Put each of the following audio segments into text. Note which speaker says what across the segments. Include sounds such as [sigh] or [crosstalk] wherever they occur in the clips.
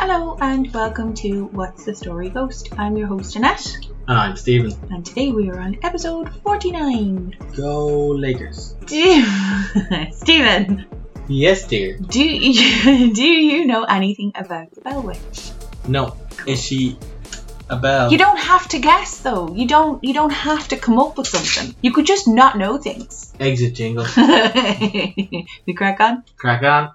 Speaker 1: Hello and welcome to What's the Story Ghost. I'm your host Annette,
Speaker 2: And I'm Steven.
Speaker 1: and today we are on episode 49.
Speaker 2: Go Lakers.
Speaker 1: Do- [laughs] Steven,
Speaker 2: Yes, dear.
Speaker 1: do you, [laughs] do you know anything about the Bell Witch?
Speaker 2: No. Is she a bell?
Speaker 1: You don't have to guess though. You don't you don't have to come up with something. You could just not know things.
Speaker 2: Exit jingle. [laughs]
Speaker 1: we crack on.
Speaker 2: Crack on.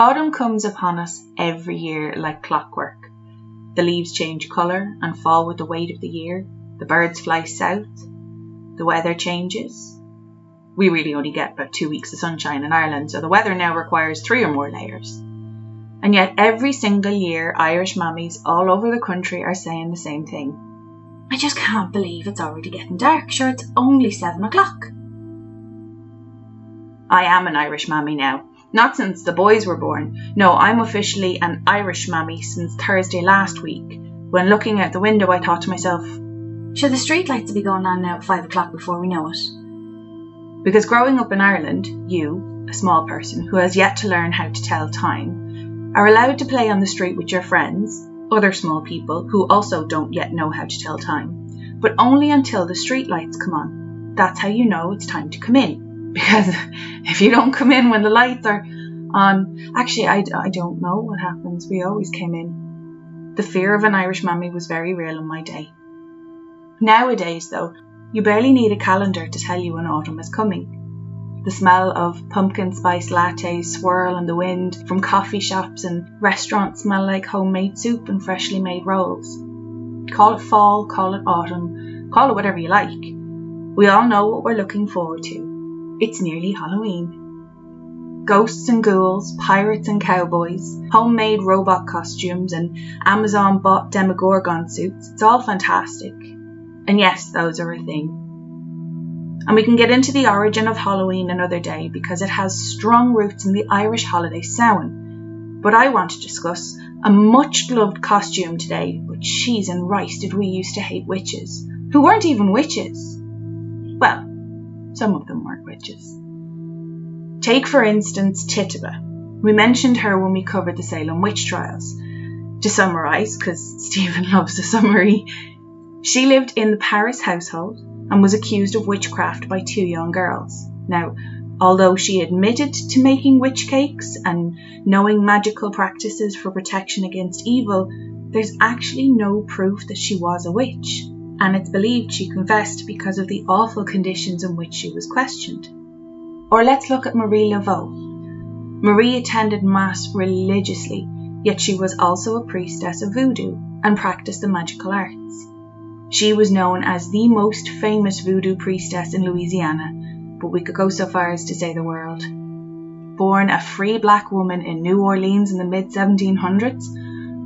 Speaker 1: Autumn comes upon us every year like clockwork. The leaves change colour and fall with the weight of the year. The birds fly south. The weather changes. We really only get about two weeks of sunshine in Ireland, so the weather now requires three or more layers. And yet, every single year, Irish mammies all over the country are saying the same thing. I just can't believe it's already getting dark. Sure, it's only seven o'clock. I am an Irish mammy now. Not since the boys were born. No, I'm officially an Irish mammy since Thursday last week. When looking out the window, I thought to myself, should the streetlights will be going on now at five o'clock before we know it? Because growing up in Ireland, you, a small person who has yet to learn how to tell time, are allowed to play on the street with your friends, other small people who also don't yet know how to tell time, but only until the streetlights come on. That's how you know it's time to come in. Because if you don't come in when the lights are on, actually, I, I don't know what happens. We always came in. The fear of an Irish mammy was very real in my day. Nowadays, though, you barely need a calendar to tell you when autumn is coming. The smell of pumpkin spice lattes swirl in the wind from coffee shops and restaurants smell like homemade soup and freshly made rolls. Call it fall, call it autumn, call it whatever you like. We all know what we're looking forward to. It's nearly Halloween. Ghosts and ghouls, pirates and cowboys, homemade robot costumes, and Amazon bought Demogorgon suits. It's all fantastic. And yes, those are a thing. And we can get into the origin of Halloween another day because it has strong roots in the Irish holiday Samhain. But I want to discuss a much loved costume today with cheese and rice did we used to hate witches, who weren't even witches. Some of them weren't witches. Take, for instance, Tituba. We mentioned her when we covered the Salem witch trials. To summarise, because Steven [laughs] loves a summary, she lived in the Parris household and was accused of witchcraft by two young girls. Now, although she admitted to making witch cakes and knowing magical practices for protection against evil, there's actually no proof that she was a witch, and it's believed she confessed because of the awful conditions in which she was questioned. Or let's look at Marie Laveau. Marie attended Mass religiously, yet she was also a priestess of voodoo and practiced the magical arts. She was known as the most famous voodoo priestess in Louisiana, but we could go so far as to say the world. Born a free black woman in New Orleans in the mid 1700s,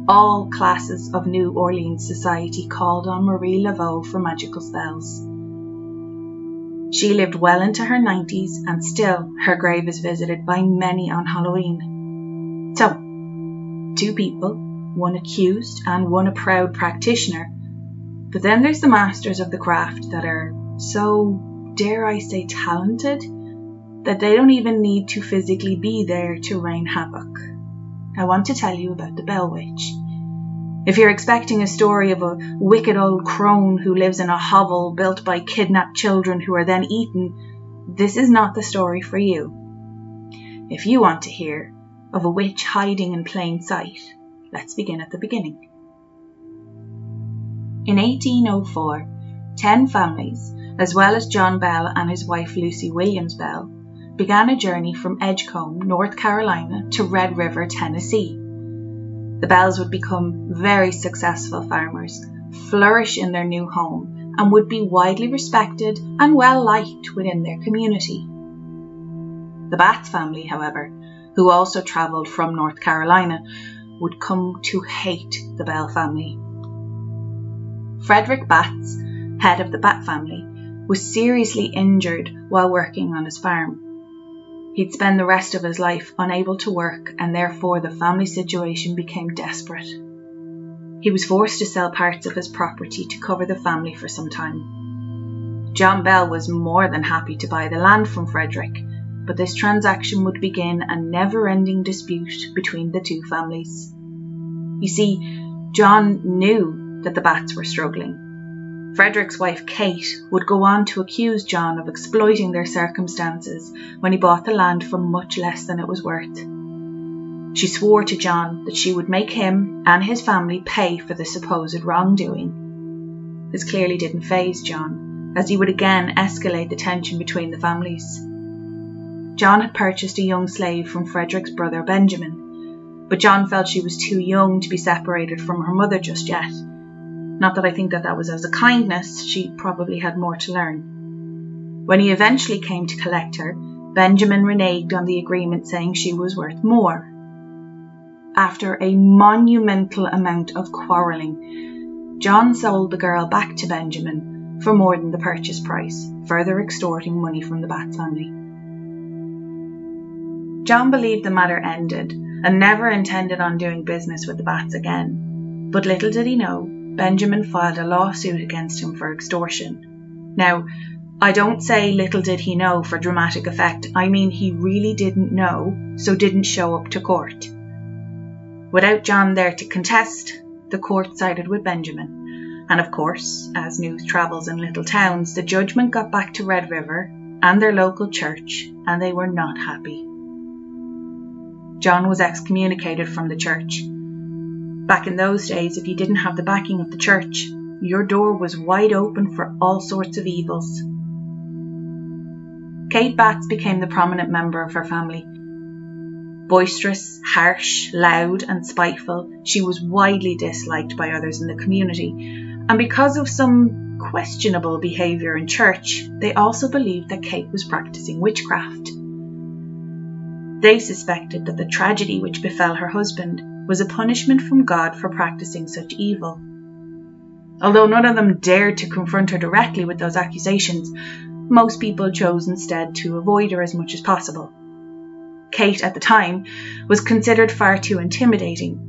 Speaker 1: all classes of New Orleans society called on Marie Laveau for magical spells. She lived well into her 90s and still her grave is visited by many on Halloween. So, two people, one accused and one a proud practitioner, but then there's the masters of the craft that are so, dare I say, talented that they don't even need to physically be there to rain havoc. I want to tell you about the Bell Witch. If you're expecting a story of a wicked old crone who lives in a hovel built by kidnapped children who are then eaten, this is not the story for you. If you want to hear of a witch hiding in plain sight, let's begin at the beginning. In 1804, ten families, as well as John Bell and his wife Lucy Williams Bell, began a journey from Edgecombe, North Carolina, to Red River, Tennessee. The Bells would become very successful farmers, flourish in their new home, and would be widely respected and well liked within their community. The Batts family, however, who also travelled from North Carolina, would come to hate the Bell family. Frederick Batts, head of the Batt family, was seriously injured while working on his farm. He'd spend the rest of his life unable to work, and therefore the family situation became desperate. He was forced to sell parts of his property to cover the family for some time. John Bell was more than happy to buy the land from Frederick, but this transaction would begin a never ending dispute between the two families. You see, John knew that the Batts were struggling. Frederick's wife Kate would go on to accuse John of exploiting their circumstances when he bought the land for much less than it was worth. She swore to John that she would make him and his family pay for the supposed wrongdoing. This clearly didn't faze John, as he would again escalate the tension between the families. John had purchased a young slave from Frederick's brother Benjamin, but John felt she was too young to be separated from her mother just yet. Not that I think that that was as a kindness, she probably had more to learn. When he eventually came to collect her, Benjamin reneged on the agreement saying she was worth more. After a monumental amount of quarrelling, John sold the girl back to Benjamin for more than the purchase price, further extorting money from the Batts family. John believed the matter ended and never intended on doing business with the Batts again. But little did he know, Benjamin filed a lawsuit against him for extortion. Now, I don't say little did he know for dramatic effect, I mean he really didn't know, so didn't show up to court. Without John there to contest, the court sided with Benjamin. And of course, as news travels in little towns, the judgment got back to Red River and their local church, and they were not happy. John was excommunicated from the church. Back in those days, if you didn't have the backing of the church, your door was wide open for all sorts of evils. Kate Batts became the prominent member of her family. Boisterous, harsh, loud, and spiteful, she was widely disliked by others in the community, and because of some questionable behaviour in church, they also believed that Kate was practicing witchcraft. They suspected that the tragedy which befell her husband was a punishment from God for practicing such evil. Although none of them dared to confront her directly with those accusations, most people chose instead to avoid her as much as possible. Kate, at the time, was considered far too intimidating.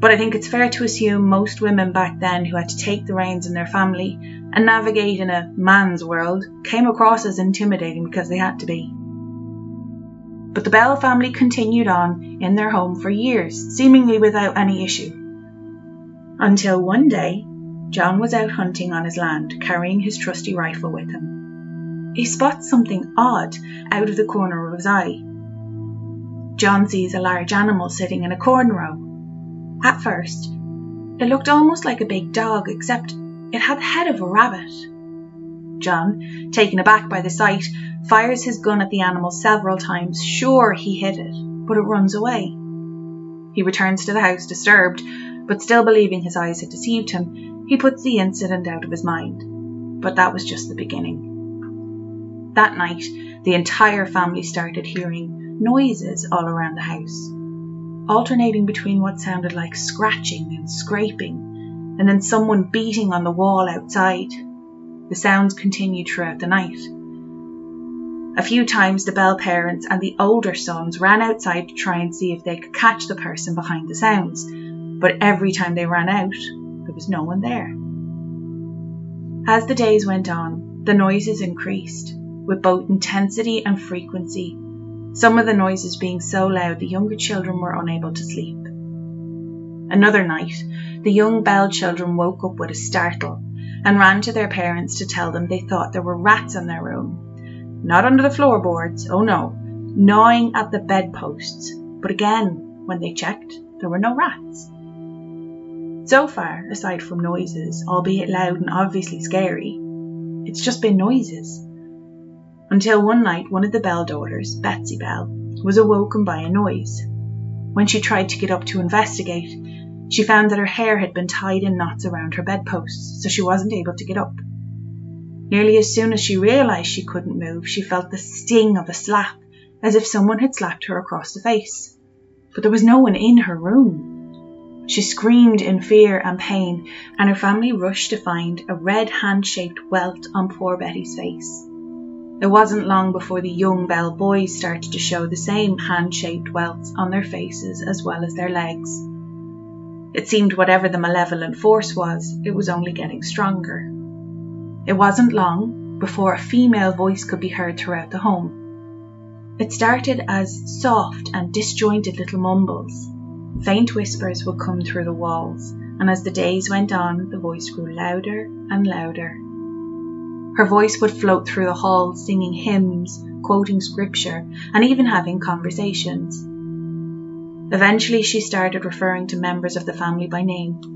Speaker 1: But I think it's fair to assume most women back then who had to take the reins in their family and navigate in a man's world came across as intimidating because they had to be. But the Bell family continued on in their home for years, seemingly without any issue. Until one day, John was out hunting on his land, carrying his trusty rifle with him. He spots something odd out of the corner of his eye. John sees a large animal sitting in a corn row. At first, it looked almost like a big dog, except it had the head of a rabbit. John, taken aback by the sight, fires his gun at the animal several times, sure he hit it, but it runs away. He returns to the house disturbed, but still believing his eyes had deceived him, he puts the incident out of his mind. But that was just the beginning. That night, the entire family started hearing noises all around the house, alternating between what sounded like scratching and scraping, and then someone beating on the wall outside. The sounds continued throughout the night. A few times the Bell parents and the older sons ran outside to try and see if they could catch the person behind the sounds, but every time they ran out, there was no one there. As the days went on, the noises increased, with both intensity and frequency, some of the noises being so loud the younger children were unable to sleep. Another night, the young Bell children woke up with a startle and ran to their parents to tell them they thought there were rats in their room not under the floorboards, oh no, gnawing at the bedposts. But again, when they checked, there were no rats. So far, aside from noises, albeit loud and obviously scary, it's just been noises. Until one night, one of the Bell daughters, Betsy Bell, was awoken by a noise. When she tried to get up to investigate, she found that her hair had been tied in knots around her bedposts, so she wasn't able to get up. Nearly as soon as she realized she couldn't move, she felt the sting of a slap, as if someone had slapped her across the face. But there was no one in her room. She screamed in fear and pain, and her family rushed to find a red hand shaped welt on poor Betty's face. It wasn't long before the young Bell boys started to show the same hand shaped welts on their faces as well as their legs. It seemed whatever the malevolent force was, it was only getting stronger. It wasn't long before a female voice could be heard throughout the home. It started as soft and disjointed little mumbles. Faint whispers would come through the walls, and as the days went on, the voice grew louder and louder. Her voice would float through the halls, singing hymns, quoting scripture, and even having conversations. Eventually, she started referring to members of the family by name.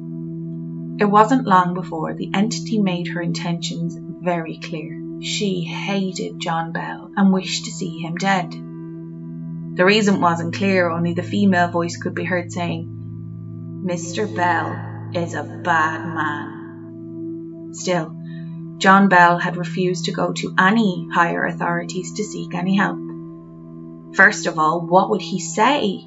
Speaker 1: It wasn't long before the entity made her intentions very clear. She hated John Bell and wished to see him dead. The reason wasn't clear, only the female voice could be heard saying, Mr. Bell is a bad man. Still, John Bell had refused to go to any higher authorities to seek any help. First of all, what would he say?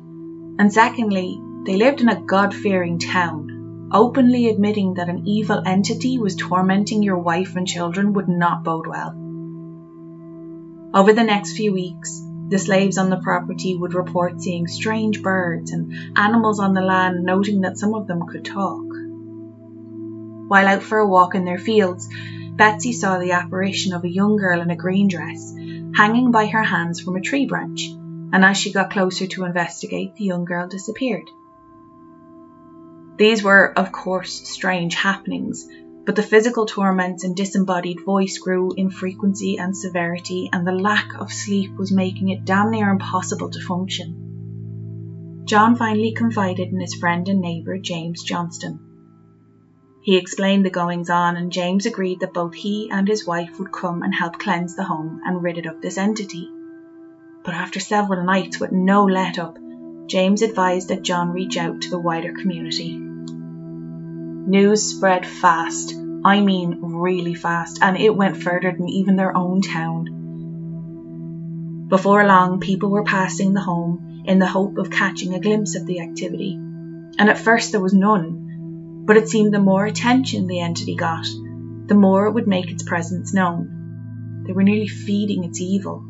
Speaker 1: And secondly, they lived in a God fearing town. Openly admitting that an evil entity was tormenting your wife and children would not bode well. Over the next few weeks, the slaves on the property would report seeing strange birds and animals on the land, noting that some of them could talk. While out for a walk in their fields, Betsy saw the apparition of a young girl in a green dress hanging by her hands from a tree branch, and as she got closer to investigate, the young girl disappeared. These were, of course, strange happenings, but the physical torments and disembodied voice grew in frequency and severity, and the lack of sleep was making it damn near impossible to function. John finally confided in his friend and neighbour, James Johnston. He explained the goings on, and James agreed that both he and his wife would come and help cleanse the home and rid it of this entity. But after several nights with no let up, James advised that John reach out to the wider community. News spread fast, I mean really fast, and it went further than even their own town. Before long, people were passing the home in the hope of catching a glimpse of the activity, and at first there was none but it seemed the more attention the entity got, the more it would make its presence known. They were nearly feeding its evil.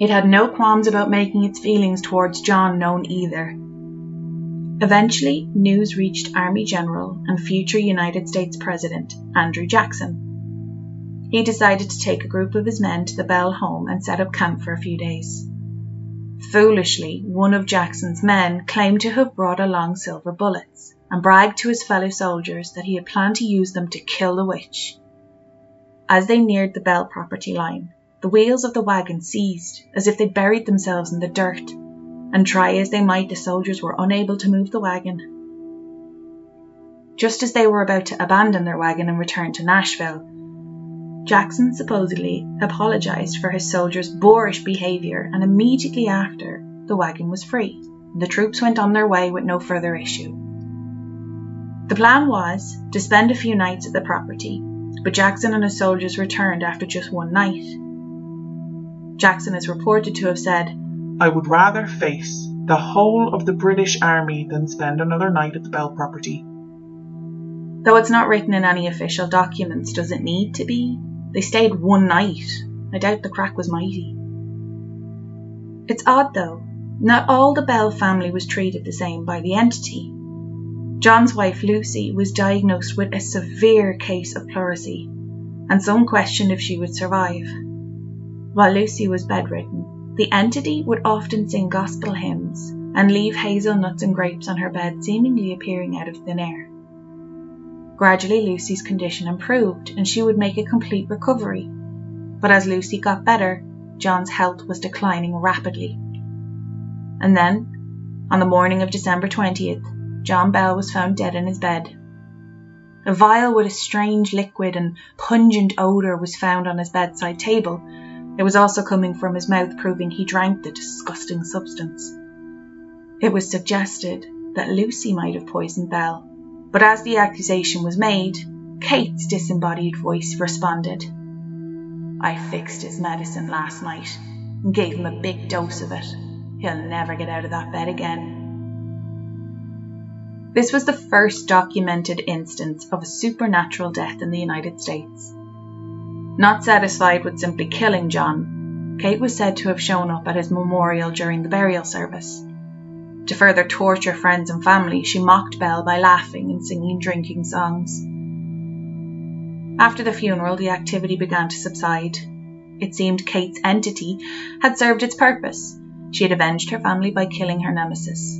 Speaker 1: It had no qualms about making its feelings towards John known either. Eventually, news reached Army General and future United States President Andrew Jackson. He decided to take a group of his men to the Bell home and set up camp for a few days. Foolishly, one of Jackson's men claimed to have brought along silver bullets and bragged to his fellow soldiers that he had planned to use them to kill the witch. As they neared the Bell property line, the wheels of the wagon seized as if they'd buried themselves in the dirt, and try as they might, the soldiers were unable to move the wagon. Just as they were about to abandon their wagon and return to Nashville, Jackson supposedly apologized for his soldiers' boorish behavior, and immediately after, the wagon was free. The troops went on their way with no further issue. The plan was to spend a few nights at the property, but Jackson and his soldiers returned after just one night. Jackson is reported to have said,
Speaker 3: I would rather face the whole of the British Army than spend another night at the Bell property.
Speaker 1: Though it's not written in any official documents, does it need to be? They stayed one night. I doubt the craic was mighty. It's odd though, not all the Bell family was treated the same by the entity. John's wife Lucy was diagnosed with a severe case of pleurisy, and some questioned if she would survive. While Lucy was bedridden, the entity would often sing gospel hymns and leave hazelnuts and grapes on her bed, seemingly appearing out of thin air. Gradually, Lucy's condition improved and she would make a complete recovery. But as Lucy got better, John's health was declining rapidly. And then, on the morning of December 20th, John Bell was found dead in his bed. A vial with a strange liquid and pungent odour was found on his bedside table. It was also coming from his mouth, proving he drank the disgusting substance. It was suggested that Lucy might have poisoned Bell, but as the accusation was made, Kate's disembodied voice responded. I fixed his medicine last night and gave him a big dose of it. He'll never get out of that bed again. This was the first documented instance of a supernatural death in the United States. Not satisfied with simply killing John, Kate was said to have shown up at his memorial during the burial service. To further torture friends and family, she mocked Bell by laughing and singing drinking songs. After the funeral, the activity began to subside. It seemed Kate's entity had served its purpose. She had avenged her family by killing her nemesis.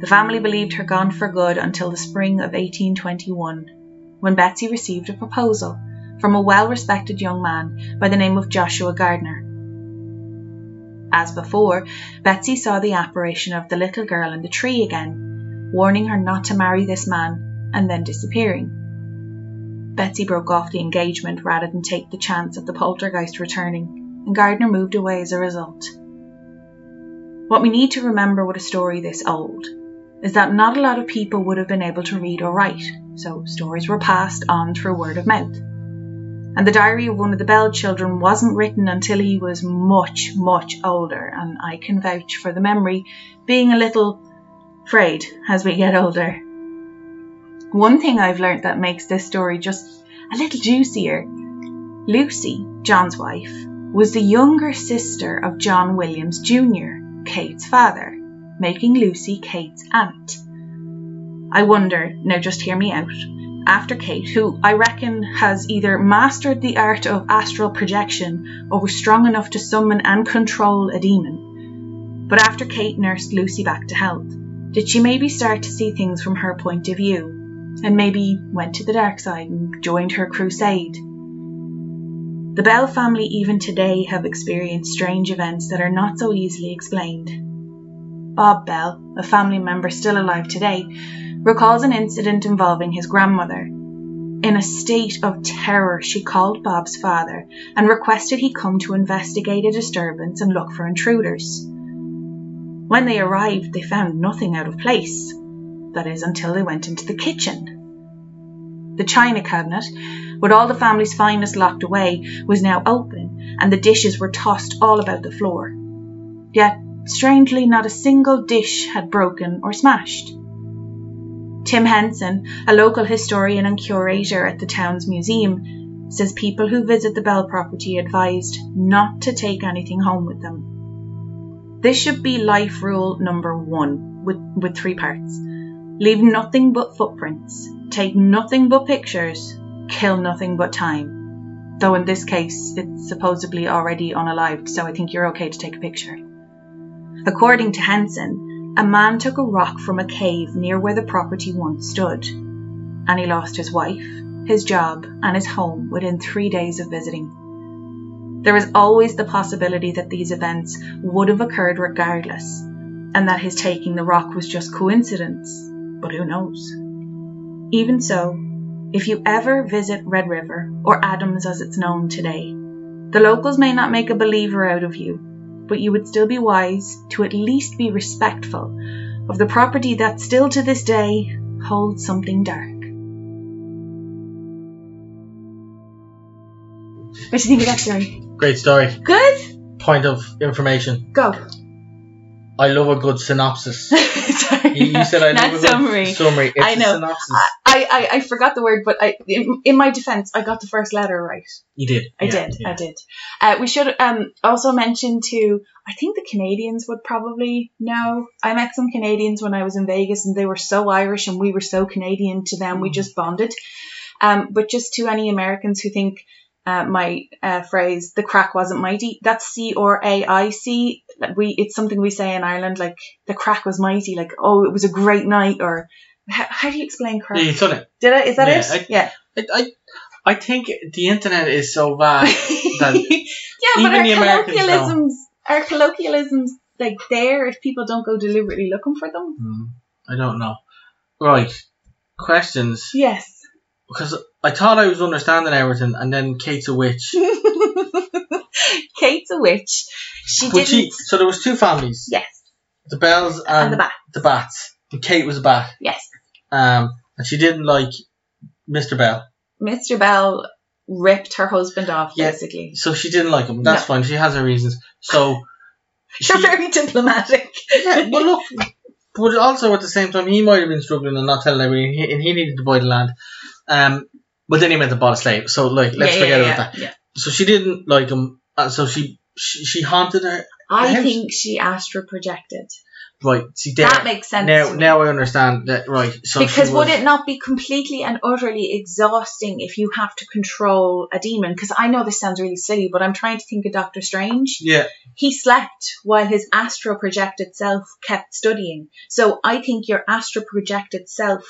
Speaker 1: The family believed her gone for good until the spring of 1821, when Betsy received a proposal from a well respected young man by the name of Joshua Gardner. As before, Betsy saw the apparition of the little girl in the tree again, warning her not to marry this man and then disappearing. Betsy broke off the engagement rather than take the chance of the poltergeist returning, and Gardner moved away as a result. What we need to remember with a story this old is that not a lot of people would have been able to read or write, so stories were passed on through word of mouth. And the diary of one of the Bell children wasn't written until he was much, much older, and I can vouch for the memory being a little frayed as we get older. One thing I've learnt that makes this story just a little juicier Lucy, John's wife, was the younger sister of John Williams Jr., Kate's father, making Lucy Kate's aunt. I wonder, now just hear me out, after Kate, who I reckon has either mastered the art of astral projection or was strong enough to summon and control a demon. But after Kate nursed Lucy back to health, did she maybe start to see things from her point of view? And maybe went to the dark side and joined her crusade? The Bell family, even today, have experienced strange events that are not so easily explained. Bob Bell, a family member still alive today, recalls an incident involving his grandmother. In a state of terror, she called Bob's father and requested he come to investigate a disturbance and look for intruders. When they arrived, they found nothing out of place. That is, until they went into the kitchen. The china cabinet, with all the family's finest locked away, was now open, and the dishes were tossed all about the floor. Yet, strangely, not a single dish had broken or smashed. Tim Henson, a local historian and curator at the town's museum, says people who visit the Bell property advised not to take anything home with them. This should be life rule number one, with, with three parts. Leave nothing but footprints, take nothing but pictures, kill nothing but time. Though in this case, it's supposedly already unalived, so I think you're okay to take a picture. According to Henson, a man took a rock from a cave near where the property once stood, and he lost his wife, his job, and his home within three days of visiting. There is always the possibility that these events would have occurred regardless, and that his taking the rock was just coincidence, but who knows? Even so, if you ever visit Red River, or Adams as it's known today, the locals may not make a believer out of you, but you would still be wise to at least be respectful of the property that still to this day holds something dark. What do you think of that story?
Speaker 2: Great story.
Speaker 1: Good?
Speaker 2: Point of information.
Speaker 1: Go.
Speaker 2: I love a good synopsis. [laughs]
Speaker 1: Sorry.
Speaker 2: You, you said I love a good
Speaker 1: summary.
Speaker 2: summary. It's
Speaker 1: I
Speaker 2: a
Speaker 1: know.
Speaker 2: synopsis.
Speaker 1: I, I, I forgot the word, but I in, in my defense, I got the first letter right.
Speaker 2: you did.
Speaker 1: I
Speaker 2: Yeah,
Speaker 1: did.
Speaker 2: yeah.
Speaker 1: I did. Uh, we should um, also mention to, I think the Canadians would probably know. I met some Canadians when I was in Vegas and they were so Irish and we were so Canadian to them, we just bonded. Um, but just to any Americans who think uh, my uh, phrase, the craic wasn't mighty, that's C or A I C. Like we, it's something we say in Ireland, like the craic was mighty, like, oh, it was a great night, or how, how do you explain craic?
Speaker 2: Yeah, done it.
Speaker 1: Did I? Is that
Speaker 2: Yeah,
Speaker 1: it?
Speaker 2: I-
Speaker 1: yeah.
Speaker 2: I, I, I think the internet is so bad [laughs] that
Speaker 1: yeah, but our
Speaker 2: the
Speaker 1: colloquialisms, our colloquialisms, like there, if people don't go deliberately looking for them.
Speaker 2: Hmm, I don't know. Right. Questions.
Speaker 1: Yes.
Speaker 2: Because I thought I was understanding everything, and then Kate's a witch. [laughs]
Speaker 1: Kate's a witch. She didn't.
Speaker 2: she, so there was two families.
Speaker 1: yes,
Speaker 2: The Bells and,
Speaker 1: and the bat.
Speaker 2: the Batts. And Kate was a bat.
Speaker 1: Yes,
Speaker 2: Um, and she didn't like Mr. Bell.
Speaker 1: Mr. Bell ripped her husband off,
Speaker 2: Yeah.
Speaker 1: basically.
Speaker 2: So she didn't like him. That's
Speaker 1: No.
Speaker 2: fine. She has her reasons. So [laughs] she,
Speaker 1: You're very diplomatic.
Speaker 2: yeah, but look, but also at the same time, he might have been struggling and not telling everybody, and he, and he needed to buy the land. Um, but then he meant to buy a slave. So like, let's
Speaker 1: Yeah,
Speaker 2: forget
Speaker 1: yeah,
Speaker 2: about that. So she didn't like him. And so she, she she haunted her.
Speaker 1: I
Speaker 2: Hence-
Speaker 1: think she astral projected.
Speaker 2: right. See there.
Speaker 1: that makes sense.
Speaker 2: now, now I understand that. Right. So
Speaker 1: because would it not be completely and utterly exhausting if you have to control a demon? Because I know this sounds really silly, but I'm trying to think of Doctor Strange.
Speaker 2: Yeah.
Speaker 1: He slept while his astral projected self kept studying. So I think your astral projected self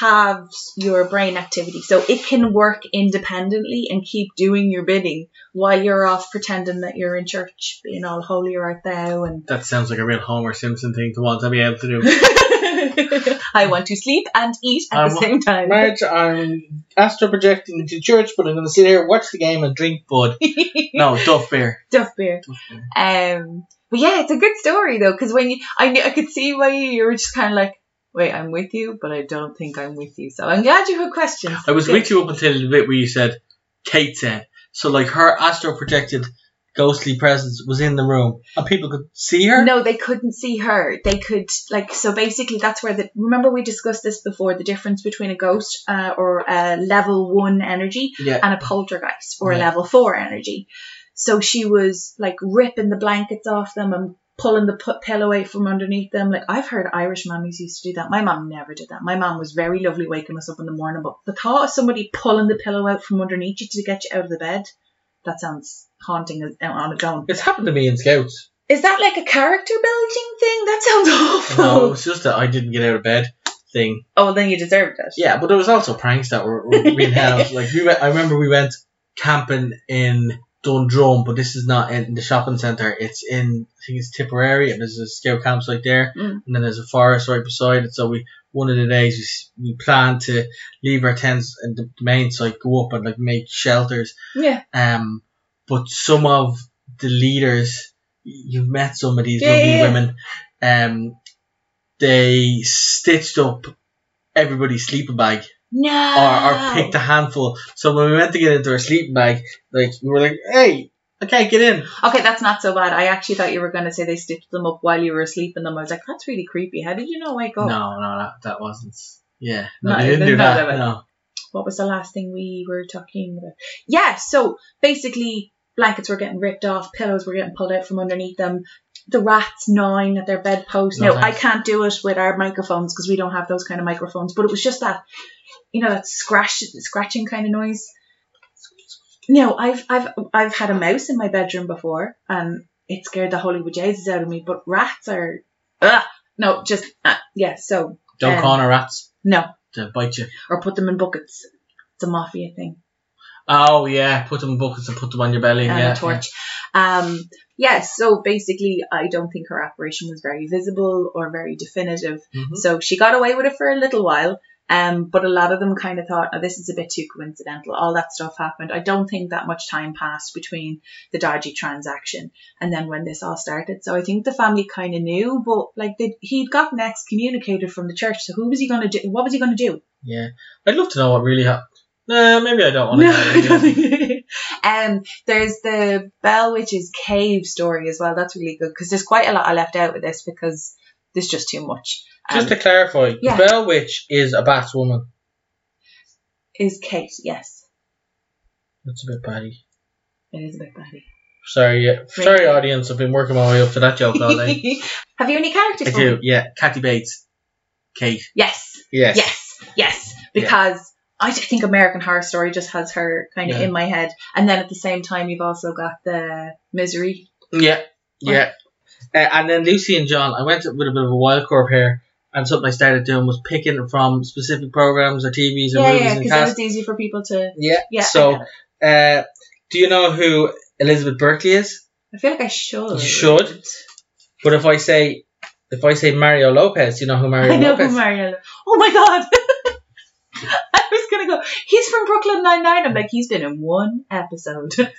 Speaker 1: halves your brain activity. So it can work independently and keep doing your bidding while you're off pretending that you're in church, being all holy art thou and
Speaker 2: That sounds like a real Homer Simpson thing to want to be able to do. [laughs]
Speaker 1: I want to sleep and eat at
Speaker 2: I
Speaker 1: the same time.
Speaker 2: Marge, I'm astral projecting into church, but I'm going to sit here, watch the game, and drink bud. [laughs] No, Duff beer.
Speaker 1: Duff beer.
Speaker 2: Duff beer.
Speaker 1: Um, but yeah, it's a good story though, because when you, I knew, I could see why you, you were just kind of like, wait, I'm with you, but I don't think I'm with you. So I'm glad you had questions.
Speaker 2: I was
Speaker 1: Good.
Speaker 2: with you up until the bit where you said Kate said. So like her astral projected ghostly presence was in the room and people could see her.
Speaker 1: No, they couldn't see her. They could like so basically that's where the remember we discussed this before the difference between a ghost uh, or a level one energy
Speaker 2: Yeah.
Speaker 1: and a poltergeist or a level four energy. So she was like ripping the blankets off them and pulling the pillow away from underneath them. Like I've heard Irish mummies used to do that. My mum never did that. My mum was very lovely waking us up in the morning, but the thought of somebody pulling the pillow out from underneath you to get you out of the bed, that sounds haunting on its own.
Speaker 2: It's happened to me in Scouts.
Speaker 1: Is that like a character building thing? That sounds awful.
Speaker 2: No, it's just that I didn't get out of bed thing.
Speaker 1: Oh, well, then you deserved it.
Speaker 2: Yeah, but there was also pranks that were, were being held. [laughs] Like we went, I remember we went camping in Dundrum, but this is not in the shopping centre. It's in I think it's Tipperary, and there's a scout campsite there,
Speaker 1: Mm.
Speaker 2: and then there's a forest right beside it. So we one of the days we, we planned to leave our tents and the main site, go up and like make shelters.
Speaker 1: Yeah.
Speaker 2: Um, but some of the leaders, you've met some of these
Speaker 1: Yeah,
Speaker 2: lovely
Speaker 1: yeah.
Speaker 2: women, um, they stitched up everybody's sleeping bag
Speaker 1: No.
Speaker 2: or, or picked a handful. So when we went to get into our sleeping bag, like we were like, "Hey, I can't get in."
Speaker 1: Okay, that's not so bad. I actually thought you were going to say they stitched them up while you were asleep in them. I was like, that's really creepy. How did you not wake up?
Speaker 2: No, no, that, that wasn't. Yeah, no, they didn't do that.
Speaker 1: No. What was the last thing we were talking about? Yeah, so basically, blankets were getting ripped off, pillows were getting pulled out from underneath them. The rats gnawing at their bedposts.
Speaker 2: No
Speaker 1: now, I can't do it with our microphones because we don't have those kind of microphones, but it was just that, you know, that scratch, scratching kind of noise. No, I've I've I've had a mouse in my bedroom before, and it scared the holy Jesus out of me. But rats are, ugh, no, just uh, yeah. So
Speaker 2: Don't
Speaker 1: Um,
Speaker 2: corner rats
Speaker 1: no,
Speaker 2: to bite you.
Speaker 1: or put them in buckets. It's a mafia thing.
Speaker 2: Oh yeah, put them in buckets and put them on your belly.
Speaker 1: and
Speaker 2: yeah,
Speaker 1: a torch. Um, yes, so basically, I don't think her apparition was very visible or very definitive.
Speaker 2: Mhm.
Speaker 1: So she got away with it for a little while. Um, but a lot of them kind of thought, oh, this is a bit too coincidental. All that stuff happened. I don't think that much time passed between the dodgy transaction and then when this all started. So I think the family kind of knew, but like they, he'd gotten excommunicated from the church. So who was he going to do? What was he going to do?
Speaker 2: Yeah, I'd love to know what really happened. No, maybe I don't want to.
Speaker 1: No, [laughs] I don't think. um, there's the Bell Witch's cave story as well. That's really good because there's quite a lot I left out with this because there's just too much. Um,
Speaker 2: Just to clarify,
Speaker 1: yeah.
Speaker 2: the Bell Witch is a Batts woman.
Speaker 1: is Kate? Yes,
Speaker 2: That's a bit batty.
Speaker 1: it is a bit batty.
Speaker 2: Sorry, yeah. Sorry, audience. I've been working my way up to that joke all day. [laughs]
Speaker 1: Have you any characters?
Speaker 2: I do.
Speaker 1: me?
Speaker 2: Yeah, Kathy Bates, Kate.
Speaker 1: Yes,
Speaker 2: Yes.
Speaker 1: yes, yes. Because I think American Horror Story just has her kind of
Speaker 2: Yeah.
Speaker 1: in my head, and then at the same time you've also got the Misery.
Speaker 2: Yeah, yeah. Uh, and then Lucy and John, I went with a bit of a wild curve here, and something I started doing was picking from specific programs or TVs or
Speaker 1: Yeah,
Speaker 2: movies
Speaker 1: yeah,
Speaker 2: and
Speaker 1: because
Speaker 2: cast.
Speaker 1: it's easy for people to.
Speaker 2: Yeah.
Speaker 1: Yeah.
Speaker 2: So, uh, do you know who Elizabeth Berkley is?
Speaker 1: I feel like I should.
Speaker 2: You should. But if I say, if I say Mario Lopez, you know who Mario [laughs]
Speaker 1: I know
Speaker 2: Lopez?
Speaker 1: who Mario. Oh my god! [laughs] I was gonna go. He's from Brooklyn Nine Nine. I'm like, he's been in one episode. [laughs]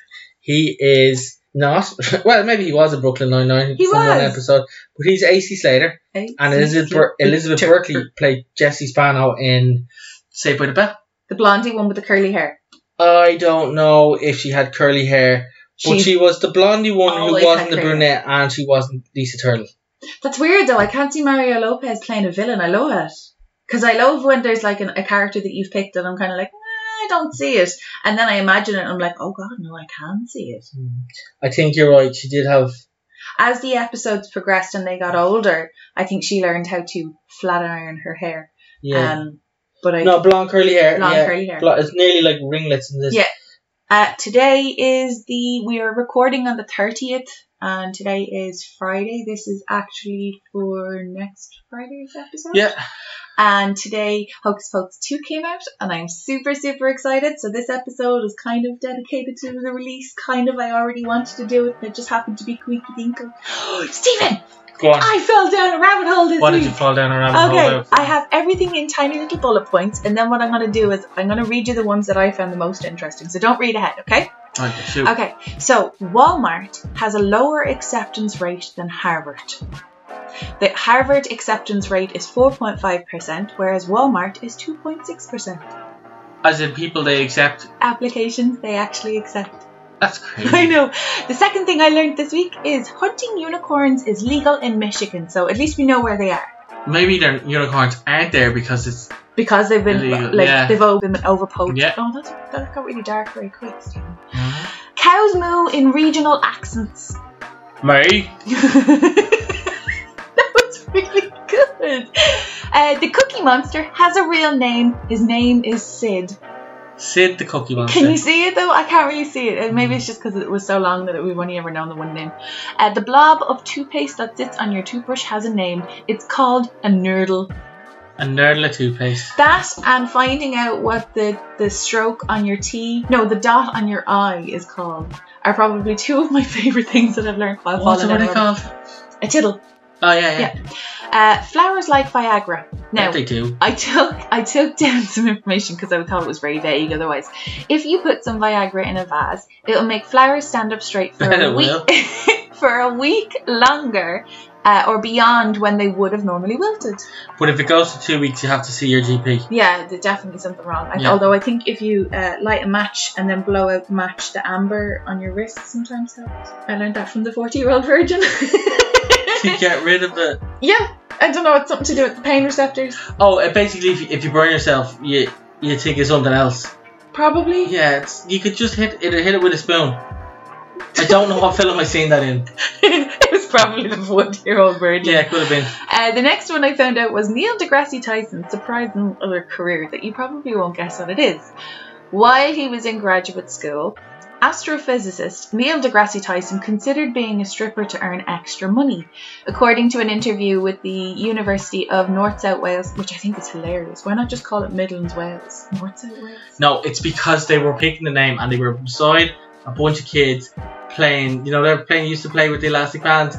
Speaker 2: He is not. [laughs] Well, maybe he was in Brooklyn Nine Nine
Speaker 1: He
Speaker 2: from one
Speaker 1: was.
Speaker 2: episode, but he's AC Slater, and Elizabeth Ber- Elizabeth Berkley played Jessie Spano in Saved by the Bell.
Speaker 1: the blondie one with the curly hair.
Speaker 2: I don't know if she had curly hair, but
Speaker 1: She-
Speaker 2: she was the blondie one who wasn't the
Speaker 1: curly
Speaker 2: brunette, and she wasn't Lisa Turtle.
Speaker 1: That's weird though. I can't see Mario Lopez playing a villain. I love it because I love when there's like an, a character that you've picked, and I'm kind of like, nah, I don't see it, and then I imagine it, and I'm like, oh god, no, I can see it.
Speaker 2: I think you're right. She did have.
Speaker 1: As the episodes progressed and they got older, I think she learned how to flat iron her hair.
Speaker 2: Yeah.
Speaker 1: Um, but I
Speaker 2: no, blonde curly hair.
Speaker 1: Blonde
Speaker 2: yeah.
Speaker 1: curly hair.
Speaker 2: It's nearly like ringlets in this.
Speaker 1: Yeah. Uh, today is the we are recording on the thirtieth, and today is Friday. This is actually for next Friday's episode.
Speaker 2: Yeah.
Speaker 1: And today Hocus Pocus two came out, and I'm super super excited. So this episode is kind of dedicated to the release. Kind of, I already wanted to do it, and it just happened to be Queeky Dinkle. [gasps] Steven,
Speaker 2: Go on.
Speaker 1: I fell down a rabbit hole this
Speaker 2: Why
Speaker 1: week.
Speaker 2: did you fall down a rabbit hole?
Speaker 1: Okay. I have everything in tiny little bullet points, and then what I'm going to do is I'm going to read you the ones that I found the most interesting. So don't read ahead, okay?
Speaker 2: Okay, shoot.
Speaker 1: Okay, so Walmart has a lower acceptance rate than Harvard. The Harvard acceptance rate is 4.5%, whereas Walmart is 2.6%.
Speaker 2: As in people they accept.
Speaker 1: Applications they actually accept.
Speaker 2: That's [laughs] crazy.
Speaker 1: I know. The second thing I learned this week is hunting unicorns is legal in Michigan, so at least we know where they are.
Speaker 2: Maybe their unicorns aren't there because it's
Speaker 1: because they've been
Speaker 2: Illegal,
Speaker 1: like
Speaker 2: yeah.
Speaker 1: they've all been overpoached.
Speaker 2: Yeah.
Speaker 1: Oh, that's, that got really dark very quick. Steven. Cows moo in regional accents.
Speaker 2: Me. [laughs]
Speaker 1: that was really good. Uh, the Cookie Monster has a real name. His name is Sid.
Speaker 2: Sid the Cookie Monster.
Speaker 1: Can you see it though? I can't really see it. Uh, Maybe it's just because it was so long that we've only ever known the one name. Uh, the blob of toothpaste that sits on your toothbrush has a name. It's called a nurdle.
Speaker 2: A nerdler toothpaste.
Speaker 1: That and finding out what the, the stroke on your T, no, the dot on your I is called are probably two of my [laughs] favourite things that I've learned while
Speaker 2: What's
Speaker 1: falling
Speaker 2: it what
Speaker 1: down
Speaker 2: they called?
Speaker 1: A tittle.
Speaker 2: Oh yeah, yeah.
Speaker 1: Uh, flowers like Viagra. Now,
Speaker 2: they do.
Speaker 1: I took I took [laughs] down some information because I thought it was very vague. Otherwise, if you put some Viagra in a vase, it'll make flowers stand up straight for [laughs] a week [laughs] for a week longer, uh, or beyond when they would have normally wilted.
Speaker 2: But if it goes to two weeks, you have to see your GP.
Speaker 1: Yeah, there's definitely something wrong. I-
Speaker 2: Yeah.
Speaker 1: Although I think if you uh, light a match and then blow out the match, the amber on your wrist sometimes helps. I learned that from the 40 year old virgin.
Speaker 2: To get rid of the.
Speaker 1: yeah, I don't know. It's something to do with the pain receptors.
Speaker 2: Oh, uh, basically, if you, if you burn yourself, you you think it's something else.
Speaker 1: Probably.
Speaker 2: Yeah, it's, you could just hit it. Hit it with a spoon. I don't know what film I seen that in. [laughs]
Speaker 1: it was probably the 40 year old virgin.
Speaker 2: Yeah, it could have been.
Speaker 1: Uh, the next one I found out was Neil deGrasse Tyson's surprising other career that you probably won't guess what it is. While he was in graduate school, astrophysicist Neil deGrasse Tyson considered being a stripper to earn extra money. According to an interview with the University of North South Wales, which I think is hilarious. Why not just call it Midlands Wales? North South Wales?
Speaker 2: No, it's because they were picking the name and they were beside a bunch of kids playing. You know, they're playing. Used to play with the elastic bands.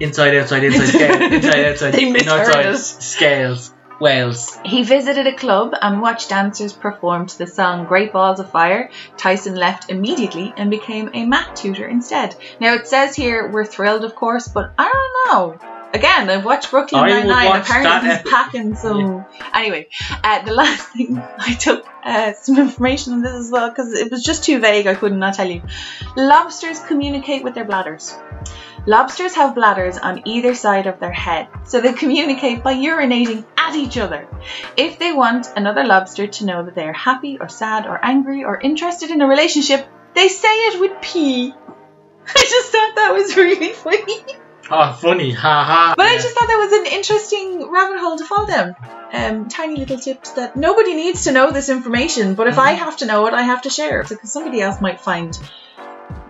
Speaker 2: Inside, outside, inside, [laughs] scale, inside, outside,
Speaker 1: They misheard
Speaker 2: outside,
Speaker 1: us.
Speaker 2: scales, Wales.
Speaker 1: He visited a club and watched dancers perform to the song Great Balls of Fire. Tyson left immediately and became a math tutor instead. Now it says here we're thrilled, of course, but I don't know. Again, I've watched Brooklyn Nine Nine. Apparently, he's packing some. Anyway, uh, the last [laughs] thing I took uh, some information on this as well because it was just too vague. I could not tell you. Lobsters communicate with their bladders. Lobsters have bladders on either side of their head, so they communicate by urinating at each other. If they want another lobster to know that they are happy or sad or angry or interested in a relationship, they say it with pee. [laughs] I just thought that was really funny.
Speaker 2: Oh, funny, ha ha.
Speaker 1: But I just thought that was an interesting rabbit hole to fall down. Um, tiny little tips that nobody needs to know this information, but if I have to know it, I have to share it because somebody else might find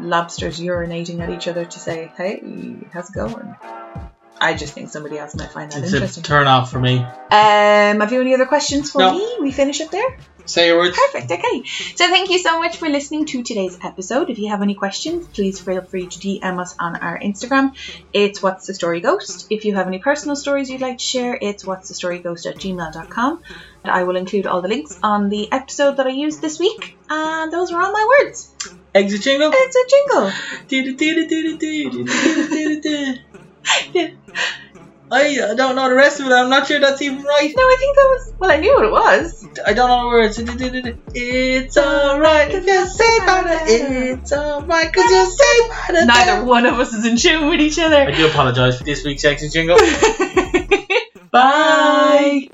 Speaker 1: lobsters urinating at each other to say, "Hey, how's it going?" I just think somebody else might find that
Speaker 2: it's a
Speaker 1: interesting.
Speaker 2: turn off for me.
Speaker 1: Um, have you any other questions for
Speaker 2: No.
Speaker 1: me? We finish up there.
Speaker 2: Say your words.
Speaker 1: Perfect. Okay. So thank you so much for listening to today's episode. If you have any questions, please feel free to DM us on our Instagram. It's What's the Story Ghost. If you have any personal stories you'd like to share, it's What's the Story Ghost at gmail.com. I will include all the links on the episode that I used this week. And those were all my words.
Speaker 2: Exit jingle.
Speaker 1: It's a jingle.
Speaker 2: I [laughs] I don't know the rest of it. I'm not sure that's even right.
Speaker 1: No, I think that was. Well, I knew what it was.
Speaker 2: I don't know the words. It's alright if you say about it. It's alright because you say about it.
Speaker 1: Neither one of us is in tune with each other.
Speaker 2: I do apologise for this week's exit jingle. [laughs]
Speaker 1: Bye.